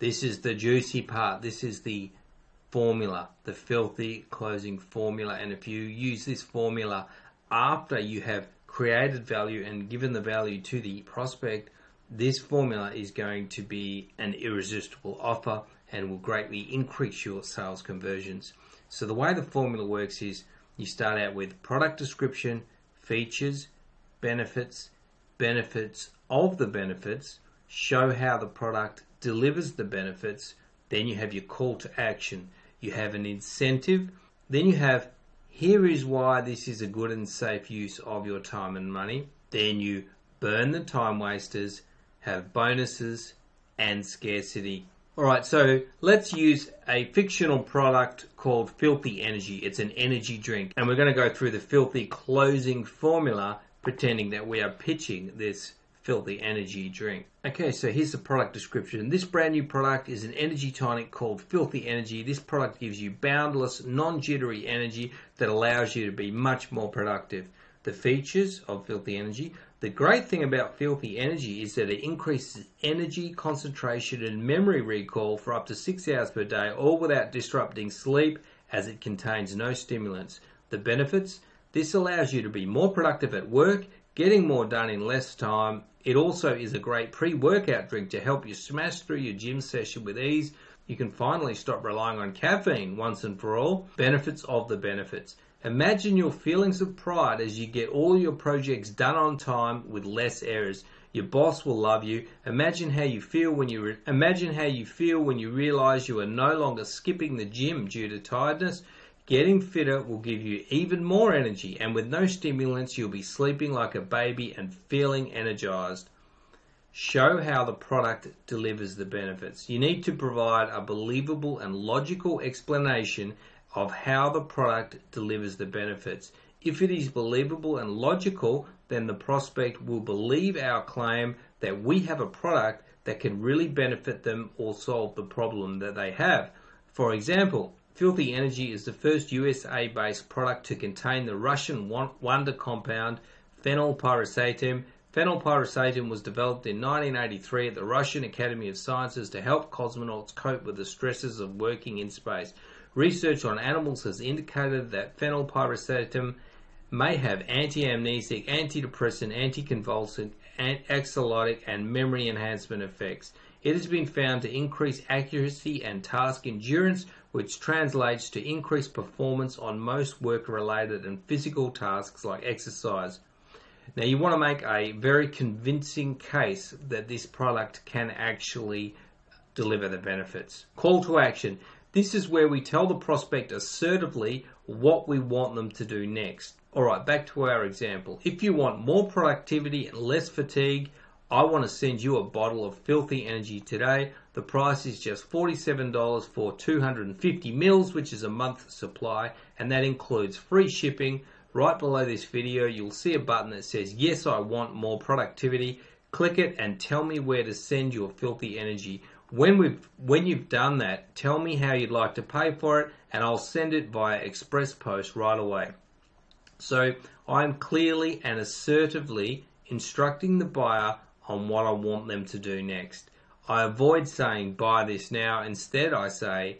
This is the juicy part. This is the formula, the filthy closing formula. And if you use this formula after you have created value and given the value to the prospect, this formula is going to be an irresistible offer and will greatly increase your sales conversions. So the way the formula works is you start out with product description, features, benefits, benefits of the benefits, show how the product delivers the benefits, then you have your call to action. You have an incentive, then you have here is why this is a good and safe use of your time and money. Then you burn the time wasters, have bonuses and scarcity. Alright, so let's use a fictional product called Filthy Energy. It's an energy drink, and we're going to go through the filthy closing formula pretending that we are pitching this filthy energy drink. Okay, so here's the product description. This brand new product is an energy tonic called Filthy Energy. This product gives you boundless, non jittery energy that allows you to be much more productive. The features of Filthy Energy. The great thing about Filthy Energy is that it increases energy, concentration, and memory recall for up to six hours per day, all without disrupting sleep as it contains no stimulants. The benefits this allows you to be more productive at work, getting more done in less time. It also is a great pre workout drink to help you smash through your gym session with ease. You can finally stop relying on caffeine once and for all. Benefits of the benefits. Imagine your feelings of pride as you get all your projects done on time with less errors. Your boss will love you. Imagine how you feel when you re- imagine how you feel when you realize you are no longer skipping the gym due to tiredness. Getting fitter will give you even more energy, and with no stimulants, you'll be sleeping like a baby and feeling energized. Show how the product delivers the benefits. You need to provide a believable and logical explanation of how the product delivers the benefits. If it is believable and logical, then the prospect will believe our claim that we have a product that can really benefit them or solve the problem that they have. For example, Filthy Energy is the first USA based product to contain the Russian wonder compound phenylpiracetam. Phenylpiracetam was developed in 1983 at the Russian Academy of Sciences to help cosmonauts cope with the stresses of working in space. Research on animals has indicated that phenylpiracetam may have anti-amnesic, antidepressant, anticonvulsant, anxiolytic, and memory enhancement effects. It has been found to increase accuracy and task endurance, which translates to increased performance on most work related and physical tasks like exercise. Now, you want to make a very convincing case that this product can actually deliver the benefits. Call to action. This is where we tell the prospect assertively what we want them to do next. All right, back to our example. If you want more productivity and less fatigue, I want to send you a bottle of filthy energy today. The price is just $47 for 250 mils, which is a month's supply, and that includes free shipping. Right below this video, you'll see a button that says, Yes, I want more productivity. Click it and tell me where to send your filthy energy. When we've when you've done that, tell me how you'd like to pay for it, and I'll send it via express post right away. So I'm clearly and assertively instructing the buyer on what I want them to do next. I avoid saying buy this now. Instead, I say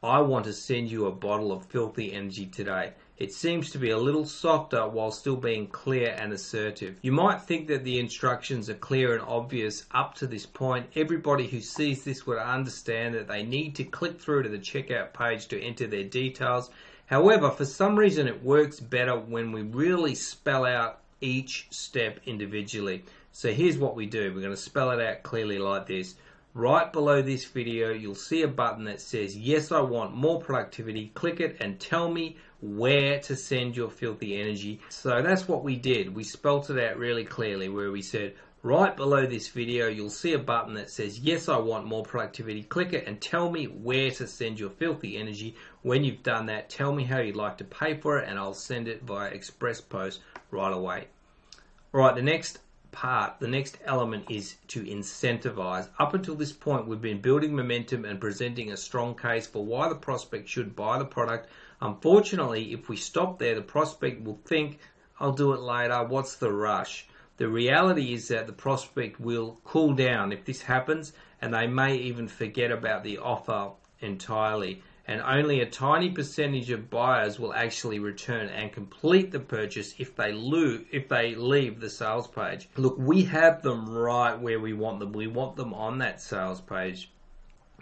I want to send you a bottle of filthy energy today. It seems to be a little softer while still being clear and assertive. You might think that the instructions are clear and obvious up to this point. Everybody who sees this would understand that they need to click through to the checkout page to enter their details. However, for some reason, it works better when we really spell out each step individually. So here's what we do. We're going to spell it out clearly like this. Right below this video, you'll see a button that says, yes, I want more productivity. Click it and tell me where to send your filthy energy. So that's what we did. We spelt it out really clearly where we said, right below this video, you'll see a button that says, yes, I want more productivity. Click it and tell me where to send your filthy energy. When you've done that, tell me how you'd like to pay for it and I'll send it via express post right away. All right, the next part, the next element is to incentivize. Up until this point, we've been building momentum and presenting a strong case for why the prospect should buy the product. Unfortunately, if we stop there, the prospect will think, I'll do it later, what's the rush? The reality is that the prospect will cool down if this happens and they may even forget about the offer entirely. And only a tiny percentage of buyers will actually return and complete the purchase if they lose, if they leave the sales page. Look, we have them right where we want them. We want them on that sales page.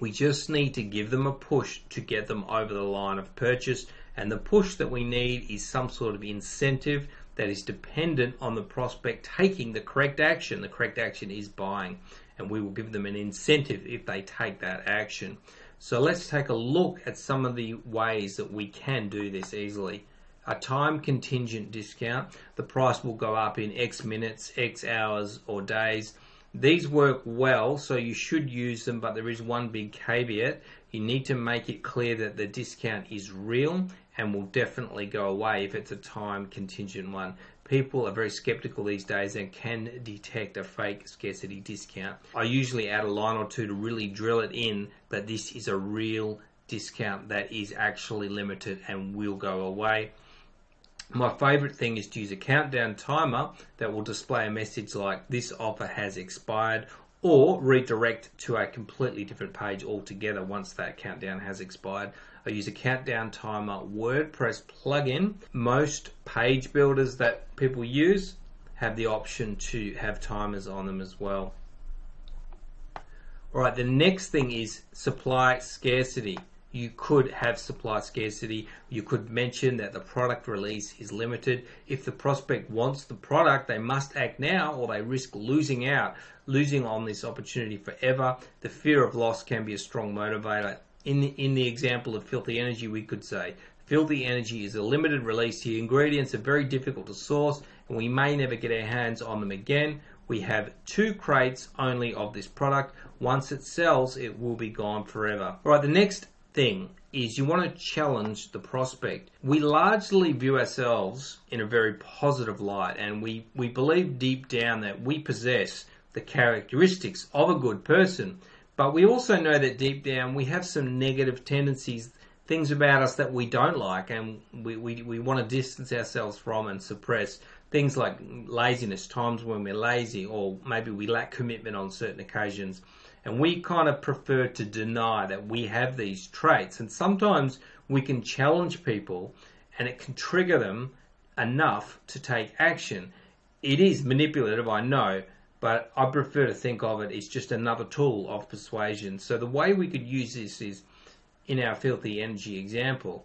We just need to give them a push to get them over the line of purchase. And the push that we need is some sort of incentive that is dependent on the prospect taking the correct action. The correct action is buying, and we will give them an incentive if they take that action. So let's take a look at some of the ways that we can do this easily. A time contingent discount, the price will go up in X minutes, X hours, or days. These work well, so you should use them, but there is one big caveat. You need to make it clear that the discount is real and will definitely go away if it's a time contingent one. People are very skeptical these days and can detect a fake scarcity discount. I usually add a line or two to really drill it in that this is a real discount that is actually limited and will go away. My favorite thing is to use a countdown timer that will display a message like this offer has expired or redirect to a completely different page altogether once that countdown has expired. Use a countdown timer WordPress plugin. Most page builders that people use have the option to have timers on them as well. All right, the next thing is supply scarcity. You could have supply scarcity. You could mention that the product release is limited. If the prospect wants the product, they must act now or they risk losing out, losing on this opportunity forever. The fear of loss can be a strong motivator in the, in the example of filthy energy, we could say filthy energy is a limited release. The ingredients are very difficult to source, and we may never get our hands on them again. We have two crates only of this product. Once it sells, it will be gone forever. All right, the next thing is you want to challenge the prospect. We largely view ourselves in a very positive light, and we, we believe deep down that we possess the characteristics of a good person. But we also know that deep down we have some negative tendencies, things about us that we don't like and we, we, we want to distance ourselves from and suppress. Things like laziness, times when we're lazy, or maybe we lack commitment on certain occasions. And we kind of prefer to deny that we have these traits. And sometimes we can challenge people and it can trigger them enough to take action. It is manipulative, I know, but I prefer to think of it as just another tool of persuasion. So the way we could use this is in our filthy energy example.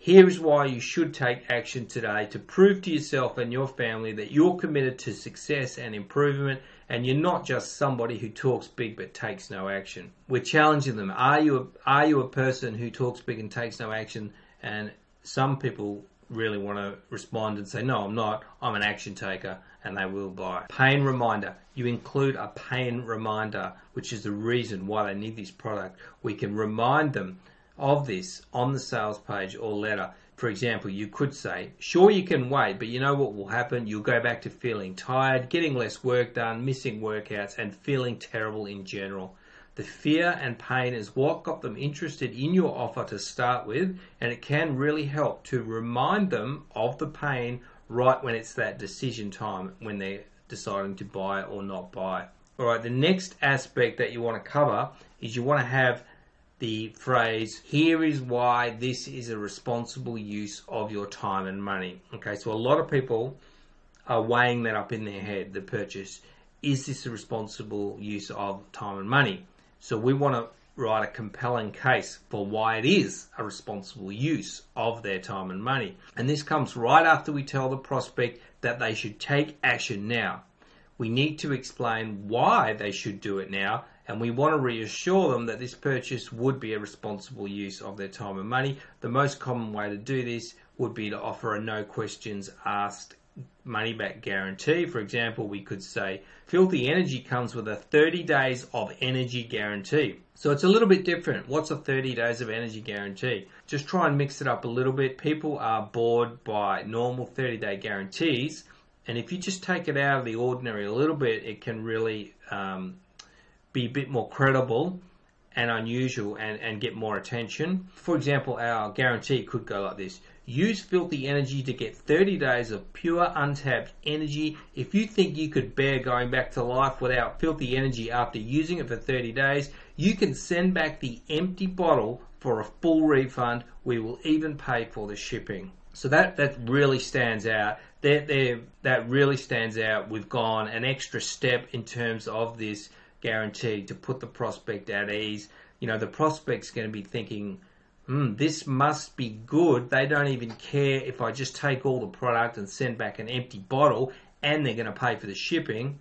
Here is why you should take action today to prove to yourself and your family that you're committed to success and improvement and you're not just somebody who talks big but takes no action. We're challenging them. Are you a, are you a person who talks big and takes no action? And some people really want to respond and say, no, I'm not. I'm an action taker and they will buy. Pain reminder. You include a pain reminder, which is the reason why they need this product. We can remind them of this on the sales page or letter. For example, you could say, sure, you can wait, but you know what will happen? You'll go back to feeling tired, getting less work done, missing workouts, and feeling terrible in general. The fear and pain is what got them interested in your offer to start with, and it can really help to remind them of the pain right when it's that decision time when they're deciding to buy or not buy. All right, the next aspect that you want to cover is you want to have the phrase, here is why this is a responsible use of your time and money. Okay, so a lot of people are weighing that up in their head, the purchase. Is this a responsible use of time and money? So we want to write a compelling case for why it is a responsible use of their time and money. And this comes right after we tell the prospect that they should take action now. We need to explain why they should do it now, and we want to reassure them that this purchase would be a responsible use of their time and money. The most common way to do this would be to offer a no questions asked money back guarantee. For example, we could say Filthy Energy comes with a 30 days of energy guarantee. So it's a little bit different. What's a 30 days of energy guarantee? Just try and mix it up a little bit. People are bored by normal 30 day guarantees. And if you just take it out of the ordinary a little bit, it can really um, be a bit more credible and unusual and, and get more attention. For example, our guarantee could go like this Use Filthy Energy to get 30 days of pure untapped energy. If you think you could bear going back to life without Filthy Energy after using it for 30 days, you can send back the empty bottle for a full refund. We will even pay for the shipping. So that, that really stands out. That, that really stands out. We've gone an extra step in terms of this guarantee to put the prospect at ease. You know, the prospect's going to be thinking, mm, this must be good. They don't even care if I just take all the product and send back an empty bottle and they're going to pay for the shipping.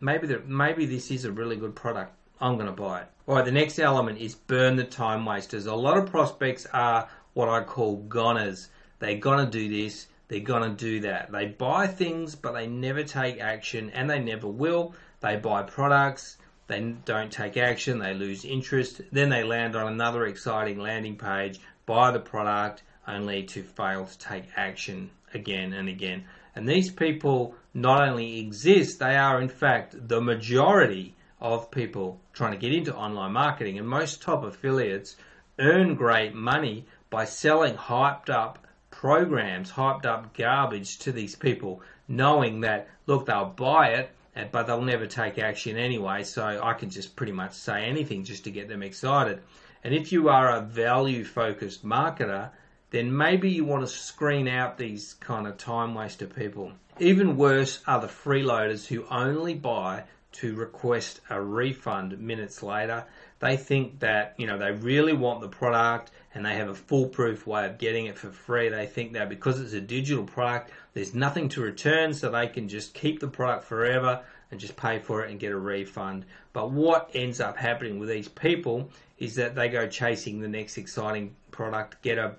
Maybe maybe this is a really good product. I'm going to buy it. All right, the next element is burn the time wasters. A lot of prospects are what I call goners. They're going to do this, they're going to do that. They buy things, but they never take action and they never will. They buy products, they don't take action, they lose interest, then they land on another exciting landing page, buy the product, only to fail to take action again and again. And these people not only exist, they are in fact the majority of people trying to get into online marketing. And most top affiliates earn great money by selling hyped up programs, hyped up garbage to these people, knowing that, look, they'll buy it but they'll never take action anyway. So I can just pretty much say anything just to get them excited. And if you are a value focused marketer, then maybe you want to screen out these kind of time waster people. Even worse are the freeloaders who only buy to request a refund minutes later. They think that, you know, they really want the product and they have a foolproof way of getting it for free. They think that because it's a digital product, there's nothing to return, so they can just keep the product forever and just pay for it and get a refund. But what ends up happening with these people is that they go chasing the next exciting product, get a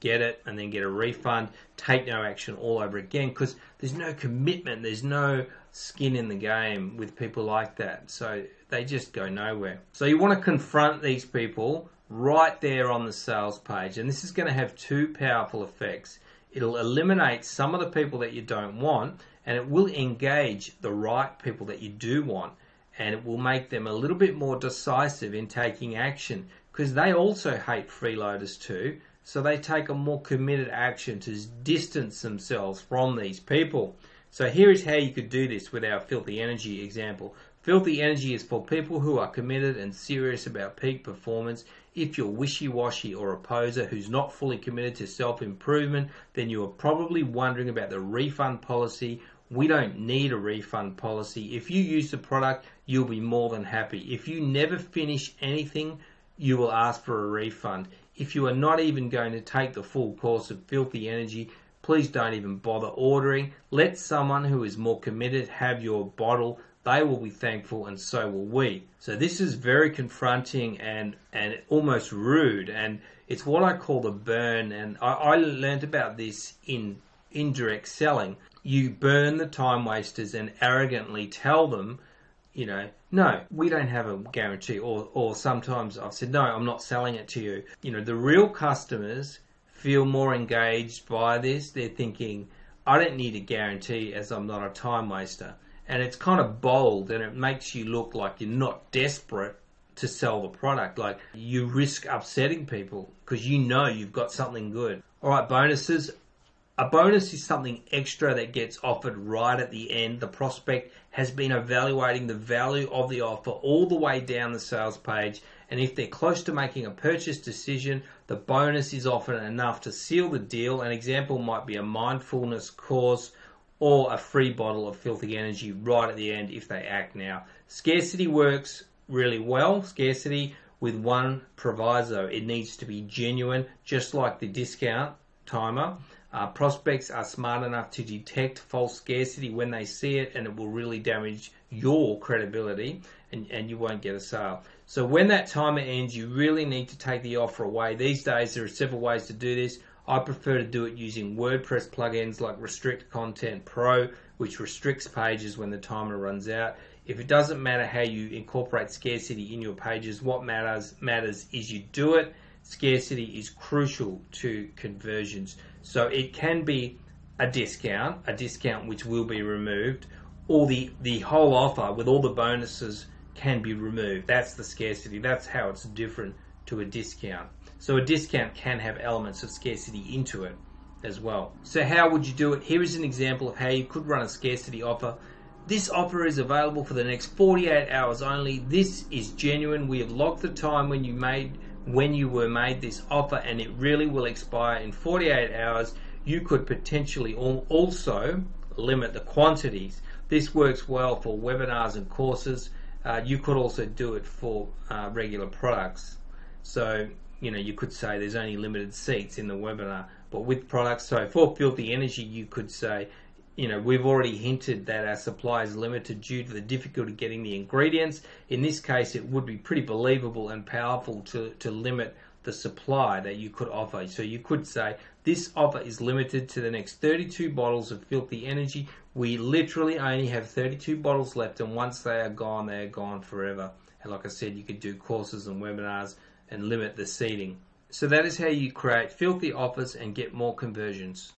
get it and then get a refund, take no action all over again because there's no commitment, there's no skin in the game with people like that. So they just go nowhere. So you want to confront these people right there on the sales page. And this is going to have two powerful effects. It'll eliminate some of the people that you don't want, and it will engage the right people that you do want. And it will make them a little bit more decisive in taking action because they also hate freeloaders too. So they take a more committed action to distance themselves from these people. So here is how you could do this with our filthy energy example. Filthy energy is for people who are committed and serious about peak performance. If you're wishy washy or a poser who's not fully committed to self improvement, then you are probably wondering about the refund policy. We don't need a refund policy. If you use the product, you'll be more than happy. If you never finish anything, you will ask for a refund. If you are not even going to take the full course of filthy energy, please don't even bother ordering. Let someone who is more committed have your bottle they will be thankful and so will we. So this is very confronting and, and almost rude and it's what I call the burn and I, I learned about this in indirect selling. You burn the time wasters and arrogantly tell them, you know, no, we don't have a guarantee or, or sometimes I've said, no, I'm not selling it to you. You know, the real customers feel more engaged by this. They're thinking, I don't need a guarantee as I'm not a time waster and it's kind of bold and it makes you look like you're not desperate to sell the product. Like you risk upsetting people because you know you've got something good. All right, bonuses. A bonus is something extra that gets offered right at the end. The prospect has been evaluating the value of the offer all the way down the sales page, and if they're close to making a purchase decision, the bonus is often enough to seal the deal. An example might be a mindfulness course or a free bottle of filthy energy right at the end if they act now. Scarcity works really well. Scarcity with one proviso it needs to be genuine, just like the discount timer. Uh, prospects are smart enough to detect false scarcity when they see it, and it will really damage your credibility and, and you won't get a sale. So, when that timer ends, you really need to take the offer away. These days, there are several ways to do this. I prefer to do it using WordPress plugins like Restrict Content Pro, which restricts pages when the timer runs out. If it doesn't matter how you incorporate scarcity in your pages, what matters matters is you do it. Scarcity is crucial to conversions. So it can be a discount, a discount which will be removed, or the, the whole offer with all the bonuses can be removed. That's the scarcity. That's how it's different to a discount. So a discount can have elements of scarcity into it. as well. So how would you do it? Here is an example of how you could run a scarcity offer. This offer is available for the next 48 hours only. This is genuine. We have logged the time when you made when you were made this offer and it really will expire in 48 hours. You could potentially also limit the quantities. This works well for webinars and courses. Uh, you could also do it for uh, regular products. So, you know, you could say there's only limited seats in the webinar, but with products, so for Filthy Energy, you could say, you know, we've already hinted that our supply is limited due to the difficulty getting the ingredients. In this case, it would be pretty believable and powerful to, to limit the supply that you could offer. So you could say, this offer is limited to the next 32 bottles of Filthy Energy. We literally only have 32 bottles left, and once they are gone, they are gone forever. And like I said, you could do courses and webinars and limit the seating. So that is how you create filthy offers and get more conversions.